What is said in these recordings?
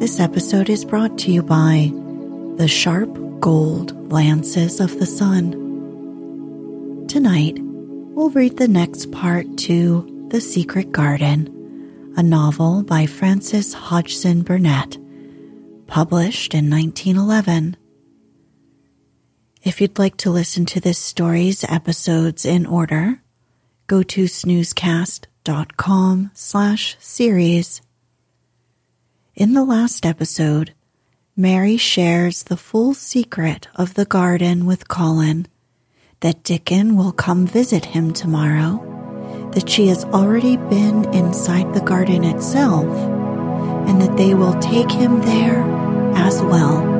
This episode is brought to you by the sharp gold lances of the sun. Tonight, we'll read the next part to The Secret Garden, a novel by Frances Hodgson Burnett, published in 1911. If you'd like to listen to this story's episodes in order, go to snoozecast.com slash series. In the last episode, Mary shares the full secret of the garden with Colin, that Dickon will come visit him tomorrow, that she has already been inside the garden itself, and that they will take him there as well.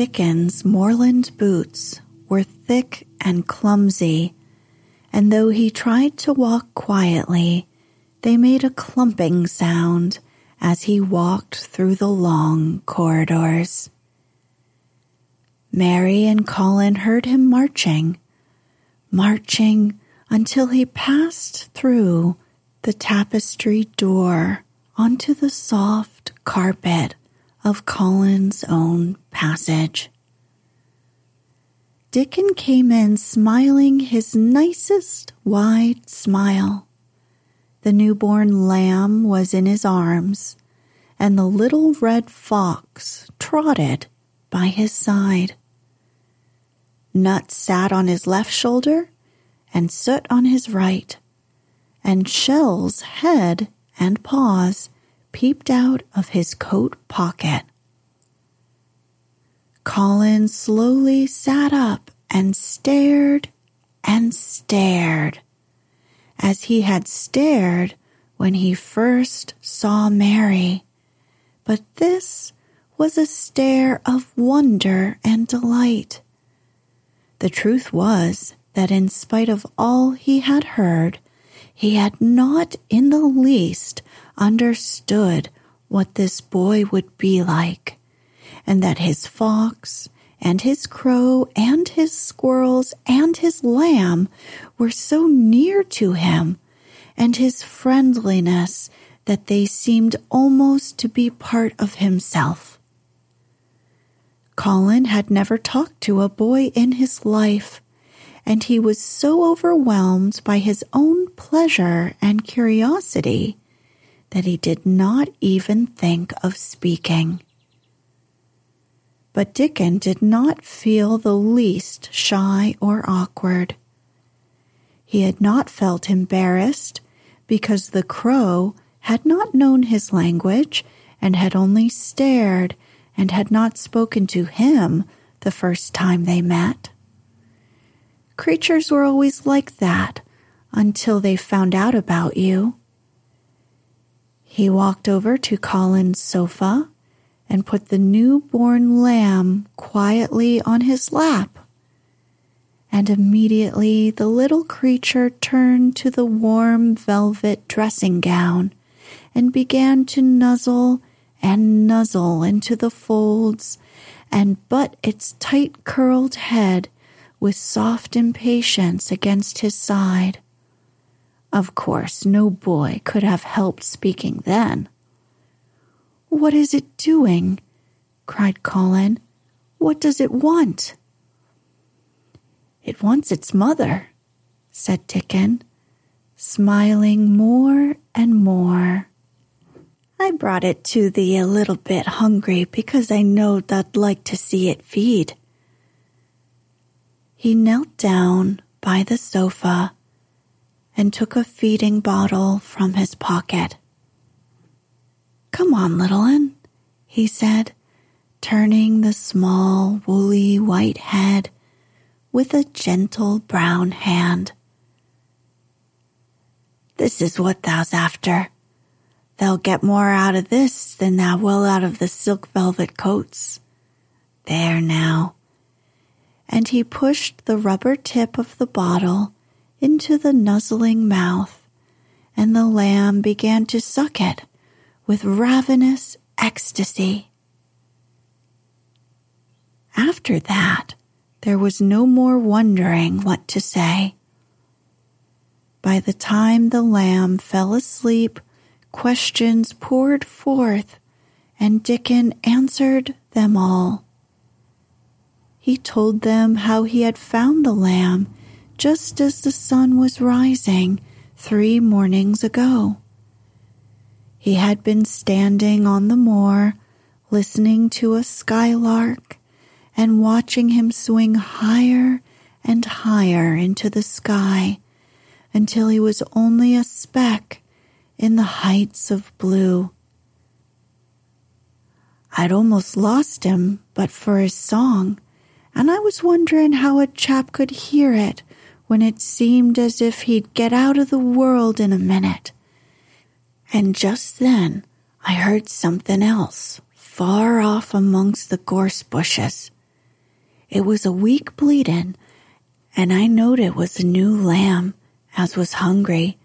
Dickon's moorland boots were thick and clumsy and though he tried to walk quietly, they made a clumping sound as he walked through the long corridors. Mary and Colin heard him marching, marching until he passed through the tapestry door onto the soft carpet of Colin's own passage. Dickon came in smiling his nicest wide smile. The newborn lamb was in his arms, and the little red fox trotted by his side. Nut sat on his left shoulder, and Soot on his right, and Shell's head and paws peeped out of his coat pocket. Colin slowly sat up and stared and stared as he had stared when he first saw Mary. But this was a stare of wonder and delight. The truth was that in spite of all he had heard, He had not in the least understood what this boy would be like, and that his fox and his crow and his squirrels and his lamb were so near to him, and his friendliness that they seemed almost to be part of himself. Colin had never talked to a boy in his life, and he was so overwhelmed by his own pleasure and curiosity that he did not even think of speaking. But Dickon did not feel the least shy or awkward. He had not felt embarrassed because the crow had not known his language and had only stared and had not spoken to him the first time they met. Creatures were always like that until they found out about you. He walked over to Colin's sofa and put the newborn lamb quietly on his lap. And immediately the little creature turned to the warm velvet dressing gown and began to nuzzle and nuzzle into the folds and butt its tight curled head with soft impatience against his side. Of course, no boy could have helped speaking then. What is it doing? cried Colin. What does it want? It wants its mother, said Dickon, smiling more and more. I brought it to thee a little bit hungry because I know thou'd like to see it feed. He knelt down by the sofa and took a feeding bottle from his pocket. Come on, little un, he said, turning the small, woolly white head with a gentle brown hand. This is what thou's after. They'll get more out of this than thou will out of the silk velvet coats. There now. And he pushed the rubber tip of the bottle into the nuzzling mouth, and the lamb began to suck it with ravenous ecstasy. After that, there was no more wondering what to say. By the time the lamb fell asleep, questions poured forth, and Dickon answered them all. He told them how he had found the lamb just as the sun was rising three mornings ago. He had been standing on the moor, listening to a skylark and watching him swing higher and higher into the sky until he was only a speck in the heights of blue. I'd almost lost him but for his song, and I was wondering how a chap could hear it when it seemed as if he'd get out of the world in a minute. And just then I heard something else far off amongst the gorse bushes. It was a weak bleating, and I knowed it was a new lamb, as was hungry,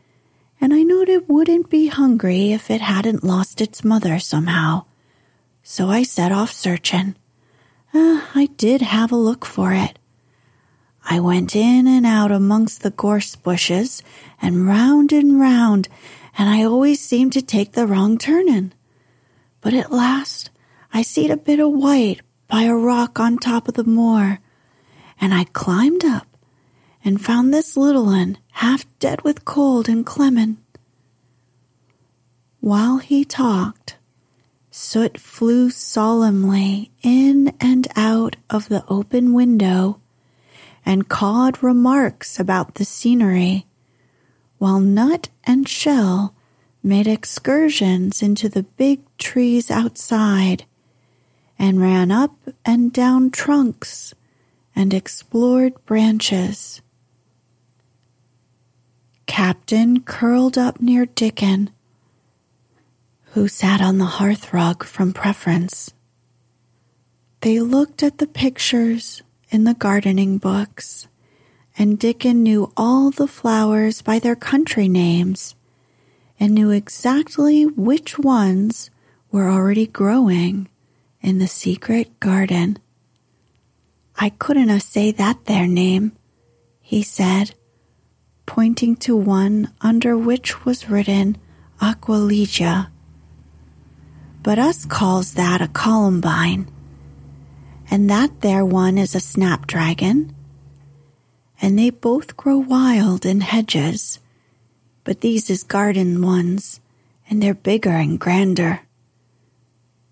and I knowed it wouldn't be hungry if it hadn't lost its mother somehow. So I set off searching. Uh, I did have a look for it. I went in and out amongst the gorse bushes and round and round and I always seemed to take the wrong turnin'. But at last I seed a bit of white by a rock on top of the moor, and I climbed up and found this little un half dead with cold and clemmin'. While he talked, Soot flew solemnly in and out of the open window and cawed remarks about the scenery while Nut and Shell made excursions into the big trees outside and ran up and down trunks and explored branches. Captain curled up near Dickon, who sat on the hearthrug from preference. They looked at the pictures in the gardening books and Dickon knew all the flowers by their country names and knew exactly which ones were already growing in the secret garden. I couldn't a say that there name, he said, pointing to one under which was written Aquilegia. But us calls that a columbine, and that there one is a snapdragon, and they both grow wild in hedges, but these is garden ones, and they're bigger and grander.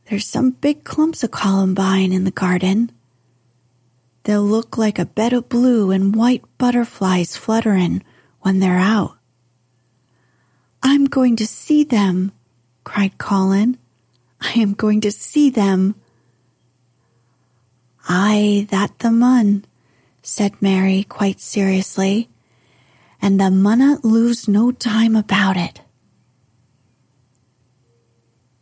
There's some big clumps of columbine in the garden. They'll look like a bed of blue and white butterflies fluttering when they're out. I'm going to see them, cried Colin. I am going to see them. Ay, that the mun, said Mary quite seriously, and the munnot lose no time about it.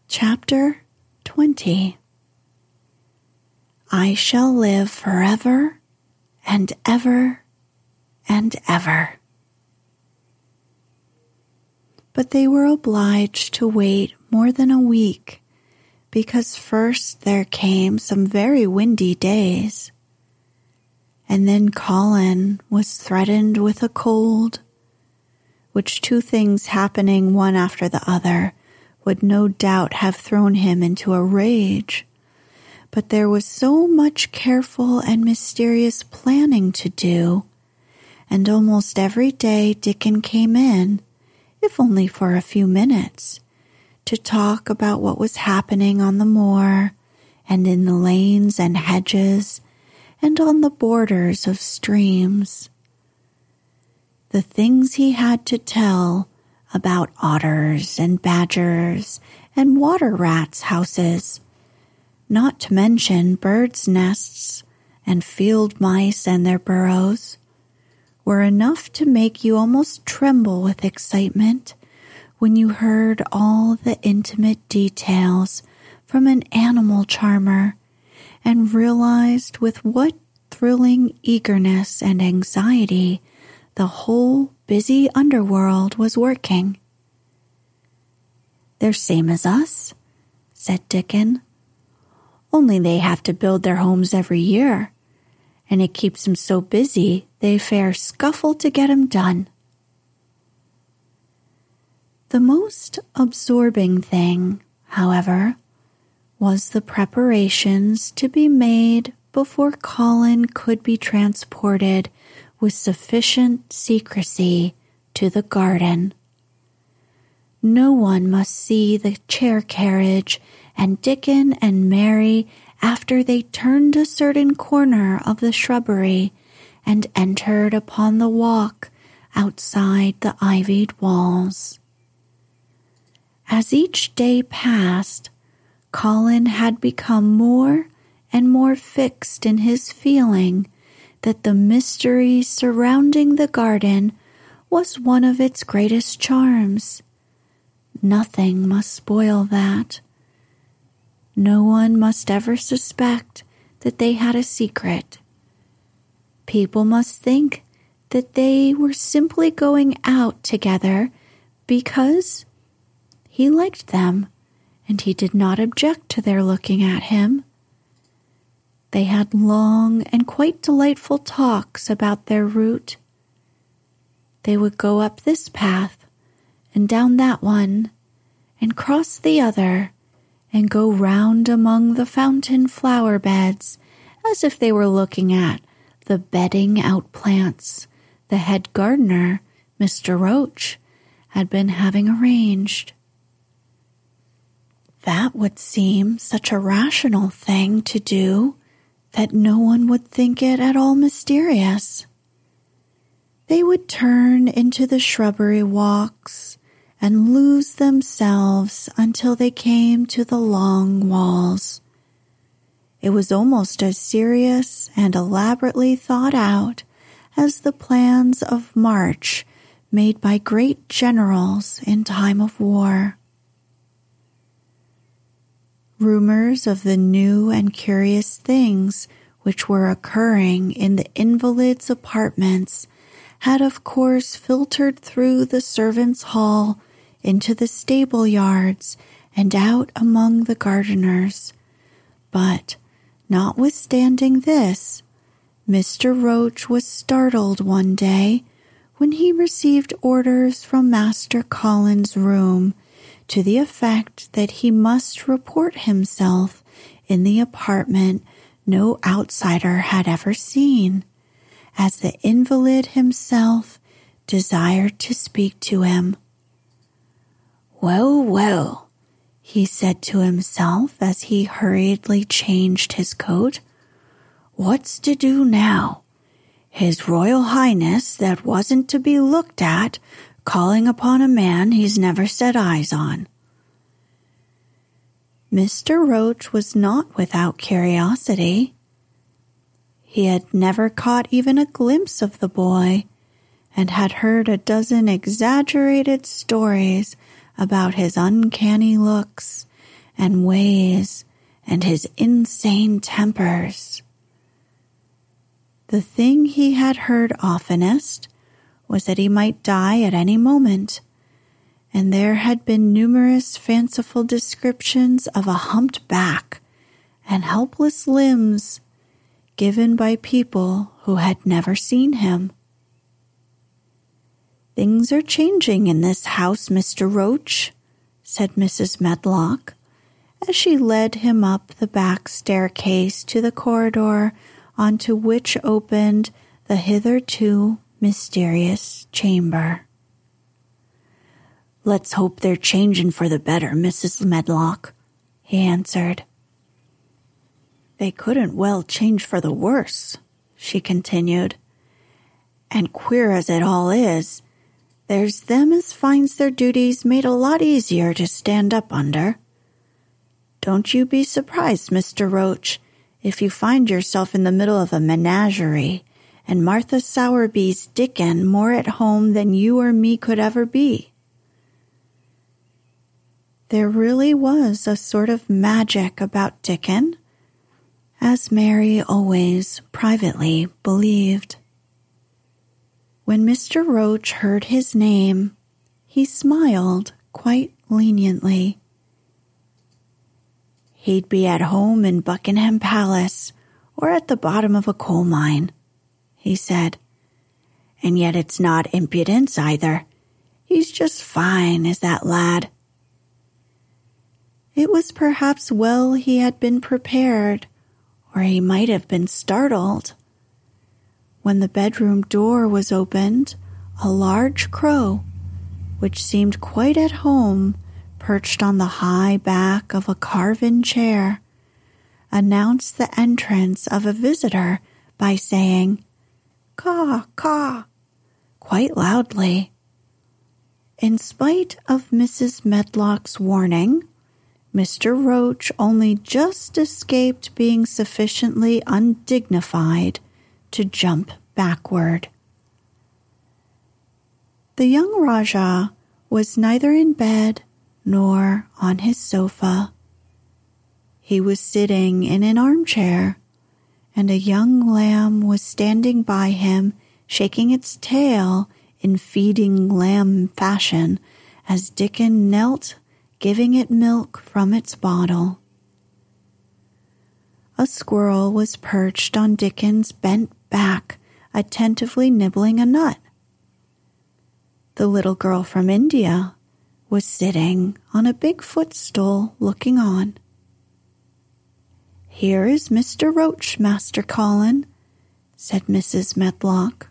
Chapter 20 I shall live forever and ever and ever. But they were obliged to wait more than a week because first there came some very windy days, and then Colin was threatened with a cold, which two things happening one after the other would no doubt have thrown him into a rage. But there was so much careful and mysterious planning to do, and almost every day Dickon came in, if only for a few minutes, to talk about what was happening on the moor and in the lanes and hedges and on the borders of streams. The things he had to tell about otters and badgers and water rats' houses, not to mention birds' nests and field mice and their burrows, were enough to make you almost tremble with excitement when you heard all the intimate details from an animal charmer and realized with what thrilling eagerness and anxiety the whole busy underworld was working. They're same as us, said Dickon. Only they have to build their homes every year, and it keeps 'em so busy they fair scuffle to get 'em done. The most absorbing thing, however, was the preparations to be made before Colin could be transported with sufficient secrecy to the garden. No one must see the chair carriage and Dickon and Mary after they turned a certain corner of the shrubbery and entered upon the walk outside the ivied walls. As each day passed, Colin had become more and more fixed in his feeling that the mystery surrounding the garden was one of its greatest charms. Nothing must spoil that. No one must ever suspect that they had a secret. People must think that they were simply going out together because he liked them and he did not object to their looking at him. They had long and quite delightful talks about their route. They would go up this path and down that one and cross the other and go round among the fountain flower beds as if they were looking at the bedding out plants the head gardener, Mr. Roach, had been having arranged. That would seem such a rational thing to do that no one would think it at all mysterious. They would turn into the shrubbery walks and lose themselves until they came to the long walls. It was almost as serious and elaborately thought out as the plans of march made by great generals in time of war. Rumors of the new and curious things which were occurring in the invalid's apartments had of course filtered through the servants' hall into the stable yards and out among the gardeners. But, notwithstanding this, Mr. Roach was startled one day when he received orders from Master Colin's room to the effect that he must report himself in the apartment no outsider had ever seen, as the invalid himself desired to speak to him. Well, well, he said to himself as he hurriedly changed his coat. What's to do now? His Royal Highness, that wasn't to be looked at, calling upon a man he's never set eyes on. Mr. Roach was not without curiosity. He had never caught even a glimpse of the boy and had heard a dozen exaggerated stories about his uncanny looks and ways and his insane tempers. The thing he had heard oftenest was that he might die at any moment, and there had been numerous fanciful descriptions of a humped back and helpless limbs given by people who had never seen him. Things are changing in this house, Mr. Roach, said Mrs. Medlock, as she led him up the back staircase to the corridor onto which opened the hitherto mysterious chamber. Let's hope they're changin' for the better, Mrs. Medlock, he answered. They couldn't well change for the worse, she continued. And queer as it all is, there's them as finds their duties made a lot easier to stand up under. Don't you be surprised, Mr. Roach, if you find yourself in the middle of a menagerie and Martha Sowerby's Dickon more at home than you or me could ever be. There really was a sort of magic about Dickon, as Mary always privately believed. When Mr. Roach heard his name, he smiled quite leniently. He'd be at home in Buckingham Palace or at the bottom of a coal mine, he said. And yet it's not impudence either. He's just fine, is that lad. It was perhaps well he had been prepared, or he might have been startled. When the bedroom door was opened, a large crow, which seemed quite at home, perched on the high back of a carven chair, announced the entrance of a visitor by saying, Caw, caw, quite loudly. In spite of Mrs. Medlock's warning, Mr. Roach only just escaped being sufficiently undignified to jump backward. The young Rajah was neither in bed nor on his sofa. He was sitting in an armchair, and a young lamb was standing by him, shaking its tail in feeding lamb fashion as Dickon knelt, giving it milk from its bottle. A squirrel was perched on Dickon's bent back, attentively nibbling a nut. The little girl from India was sitting on a big footstool looking on. Here is Mr. Roach, Master Colin, said Mrs. Medlock.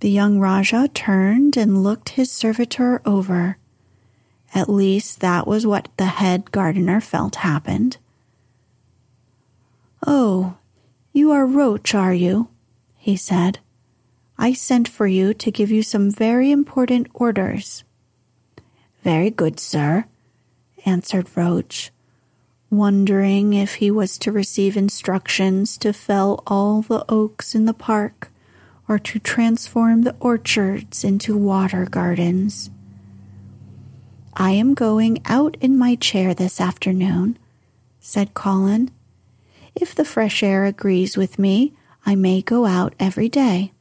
The young Rajah turned and looked his servitor over. At least that was what the head gardener felt happened. Oh, you are Roach, are you? he said. I sent for you to give you some very important orders. Very good, sir, answered Roach, wondering if he was to receive instructions to fell all the oaks in the park or to transform the orchards into water gardens. I am going out in my chair this afternoon, said Colin if the fresh air agrees with me, I may go out every day.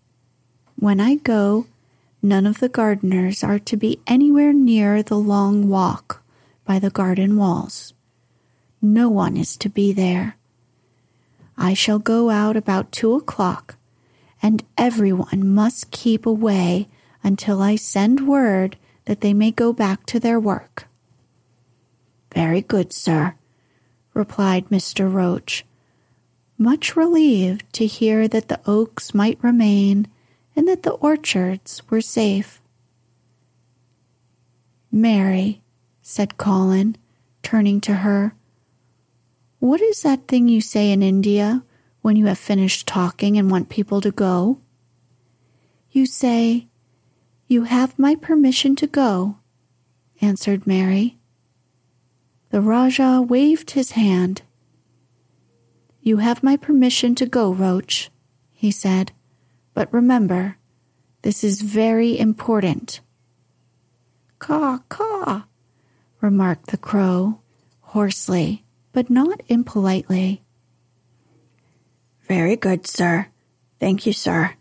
When I go, none of the gardeners are to be anywhere near the long walk by the garden walls. No one is to be there. I shall go out about two o'clock, and everyone must keep away until I send word that they may go back to their work. Very good, sir, replied Mr. Roach, much relieved to hear that the oaks might remain and that the orchards were safe. Mary, said Colin, turning to her, what is that thing you say in India when you have finished talking and want people to go? You say, You have my permission to go, answered Mary. The Rajah waved his hand. You have my permission to go, Roach, he said. But remember, this is very important. Caw, caw, remarked the crow, hoarsely, but not impolitely. Very good, sir. Thank you, sir,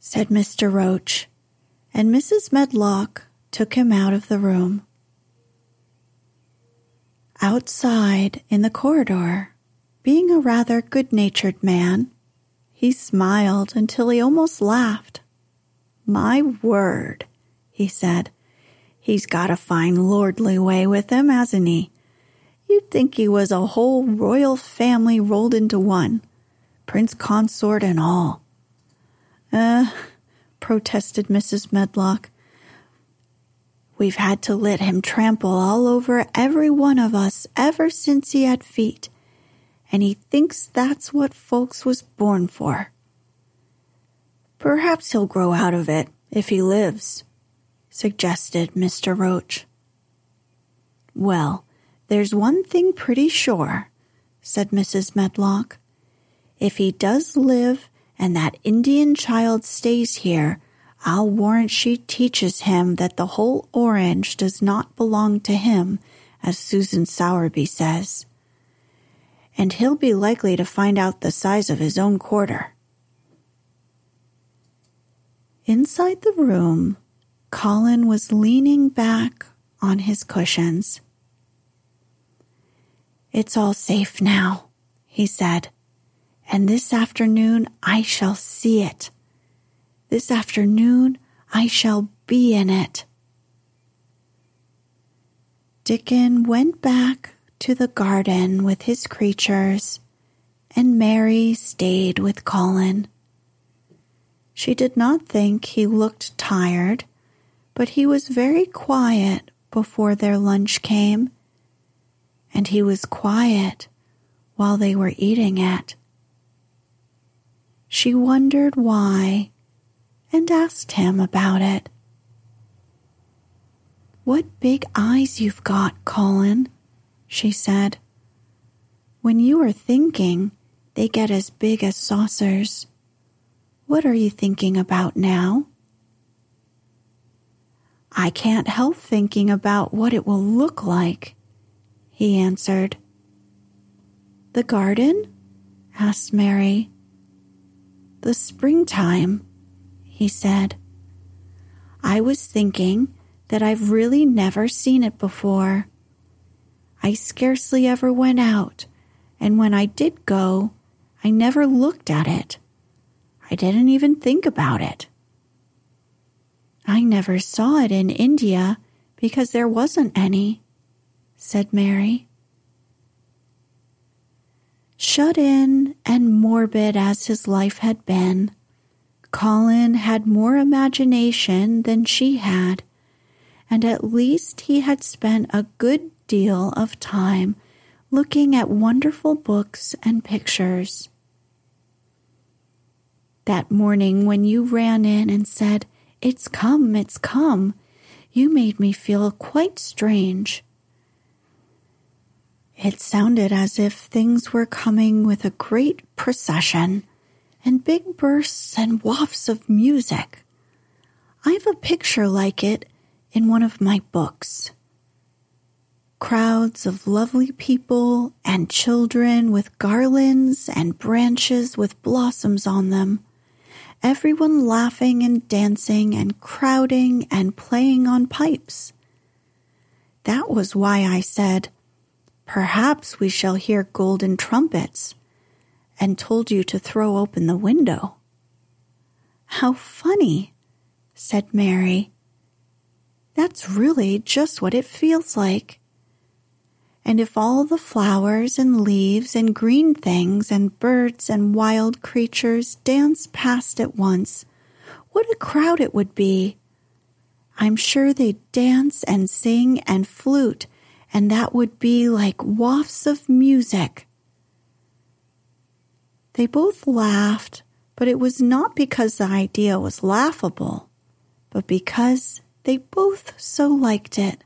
said Mr. Roach, and Mrs. Medlock took him out of the room. Outside in the corridor, being a rather good natured man, he smiled until he almost laughed. My word, he said. He's got a fine lordly way with him, hasn't he? You'd think he was a whole royal family rolled into one, prince consort and all. Uh, protested Mrs. Medlock. We've had to let him trample all over every one of us ever since he had feet, and he thinks that's what folks was born for. Perhaps he'll grow out of it if he lives, suggested Mr. Roach. Well, there's one thing pretty sure, said Mrs. Medlock. If he does live and that Indian child stays here, I'll warrant she teaches him that the whole orange does not belong to him, as Susan Sowerby says. And he'll be likely to find out the size of his own quarter. Inside the room, Colin was leaning back on his cushions. It's all safe now, he said, and this afternoon I shall see it. This afternoon I shall be in it. Dickon went back to the garden with his creatures, and Mary stayed with Colin. She did not think he looked tired, but he was very quiet before their lunch came, and he was quiet while they were eating it. She wondered why and asked him about it. What big eyes you've got, Colin, she said. When you are thinking, they get as big as saucers. What are you thinking about now? I can't help thinking about what it will look like, he answered. The garden? asked Mary. The springtime, he said. I was thinking that I've really never seen it before. I scarcely ever went out, and when I did go, I never looked at it. I didn't even think about it. I never saw it in India because there wasn't any, said Mary. Shut in and morbid as his life had been, Colin had more imagination than she had, and at least he had spent a good deal of time looking at wonderful books and pictures that morning when you ran in and said, It's come, it's come, you made me feel quite strange. It sounded as if things were coming with a great procession and big bursts and wafts of music. I've a picture like it in one of my books. Crowds of lovely people and children with garlands and branches with blossoms on them everyone laughing and dancing and crowding and playing on pipes. That was why I said, Perhaps we shall hear golden trumpets, and told you to throw open the window. How funny, said Mary. That's really just what it feels like. And if all the flowers and leaves and green things and birds and wild creatures dance past at once, what a crowd it would be! I'm sure they'd dance and sing and flute, and that would be like wafts of music. They both laughed, but it was not because the idea was laughable, but because they both so liked it.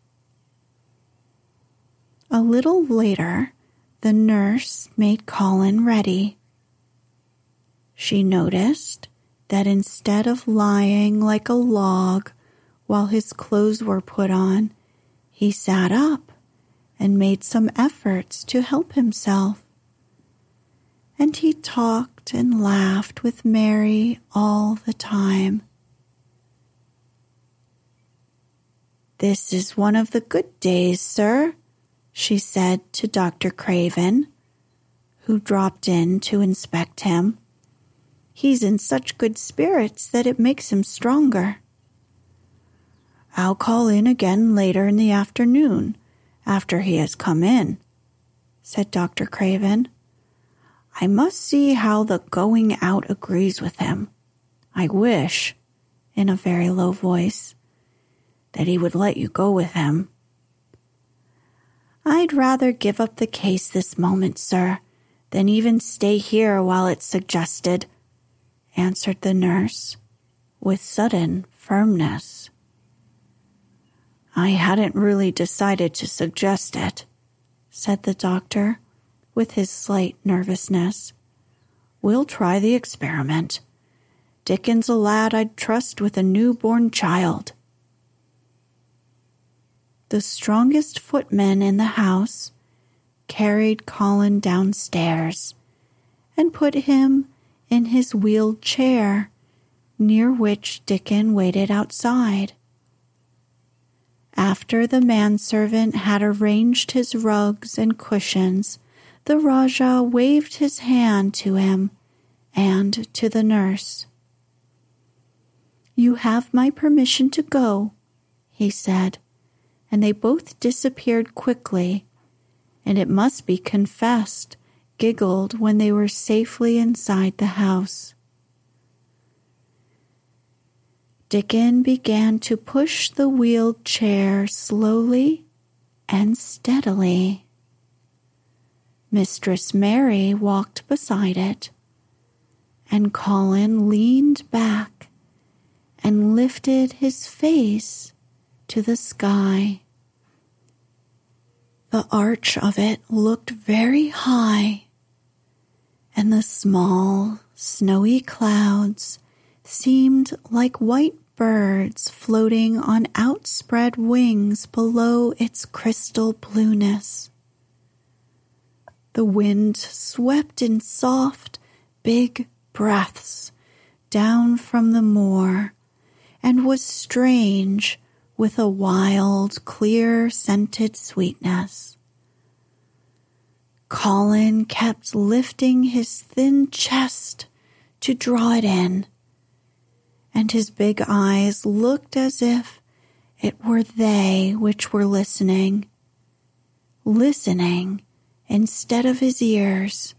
A little later, the nurse made Colin ready. She noticed that instead of lying like a log while his clothes were put on, he sat up and made some efforts to help himself. And he talked and laughed with Mary all the time. This is one of the good days, sir, she said to Dr. Craven, who dropped in to inspect him. He's in such good spirits that it makes him stronger. I'll call in again later in the afternoon after he has come in, said Dr. Craven. I must see how the going out agrees with him. I wish, in a very low voice, that he would let you go with him. I'd rather give up the case this moment, sir, than even stay here while it's suggested, answered the nurse with sudden firmness. I hadn't really decided to suggest it, said the doctor with his slight nervousness. We'll try the experiment. Dickon's a lad I'd trust with a newborn child the strongest footman in the house, carried Colin downstairs and put him in his wheeled chair, near which Dickon waited outside. After the manservant had arranged his rugs and cushions, the Rajah waved his hand to him and to the nurse. You have my permission to go, he said and they both disappeared quickly, and it must be confessed, giggled when they were safely inside the house. Dickon began to push the wheeled chair slowly and steadily. Mistress Mary walked beside it, and Colin leaned back and lifted his face to the sky. The arch of it looked very high, and the small, snowy clouds seemed like white birds floating on outspread wings below its crystal blueness. The wind swept in soft, big breaths down from the moor and was strange with a wild, clear scented sweetness. Colin kept lifting his thin chest to draw it in, and his big eyes looked as if it were they which were listening, listening instead of his ears.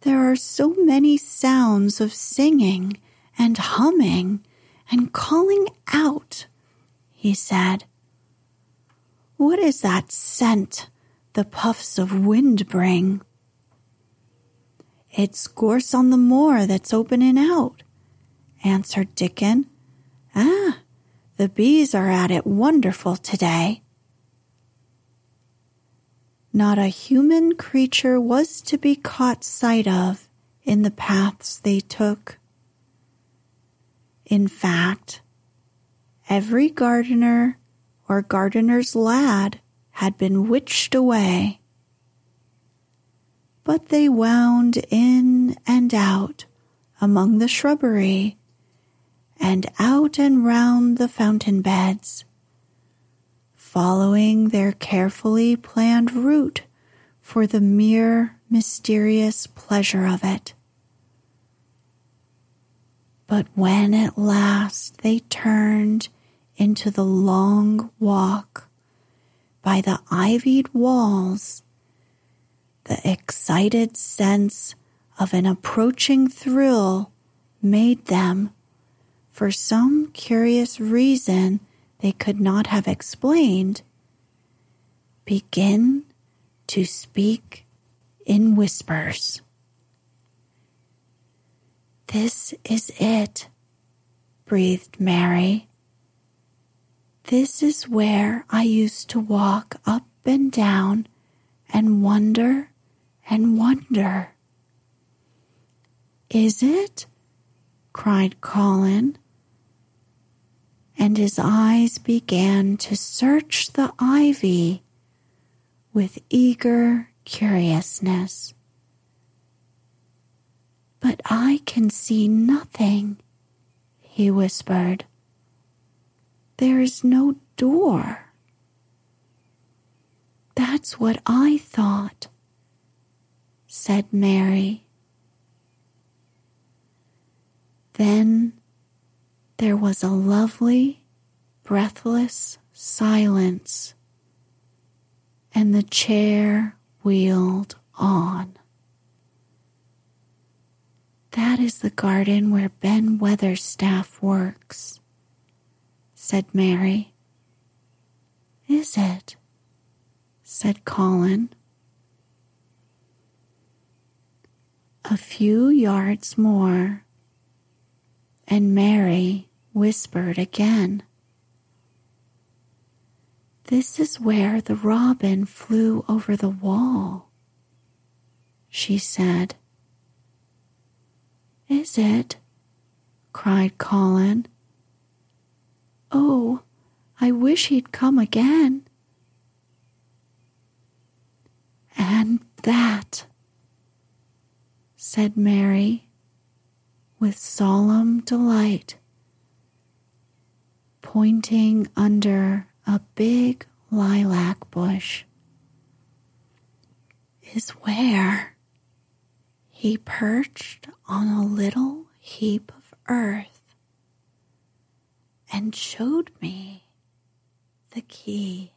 There are so many sounds of singing and humming and calling out, he said. What is that scent the puffs of wind bring? It's gorse on the moor that's opening out, answered Dickon. Ah, the bees are at it wonderful today. Not a human creature was to be caught sight of in the paths they took. In fact, every gardener or gardener's lad had been witched away. But they wound in and out among the shrubbery and out and round the fountain beds, following their carefully planned route for the mere mysterious pleasure of it. But when at last they turned into the long walk by the ivied walls, the excited sense of an approaching thrill made them, for some curious reason they could not have explained, begin to speak in whispers. This is it, breathed Mary. This is where I used to walk up and down and wonder and wonder. Is it? cried Colin, and his eyes began to search the ivy with eager curiousness. But I can see nothing, he whispered. There is no door. That's what I thought, said Mary. Then there was a lovely, breathless silence, and the chair wheeled on. That is the garden where Ben Weatherstaff works, said Mary. Is it? said Colin. A few yards more, and Mary whispered again. This is where the robin flew over the wall, she said. Is it? cried Colin. Oh, I wish he'd come again. And that, said Mary with solemn delight, pointing under a big lilac bush, is where he perched on a little heap of earth and showed me the key.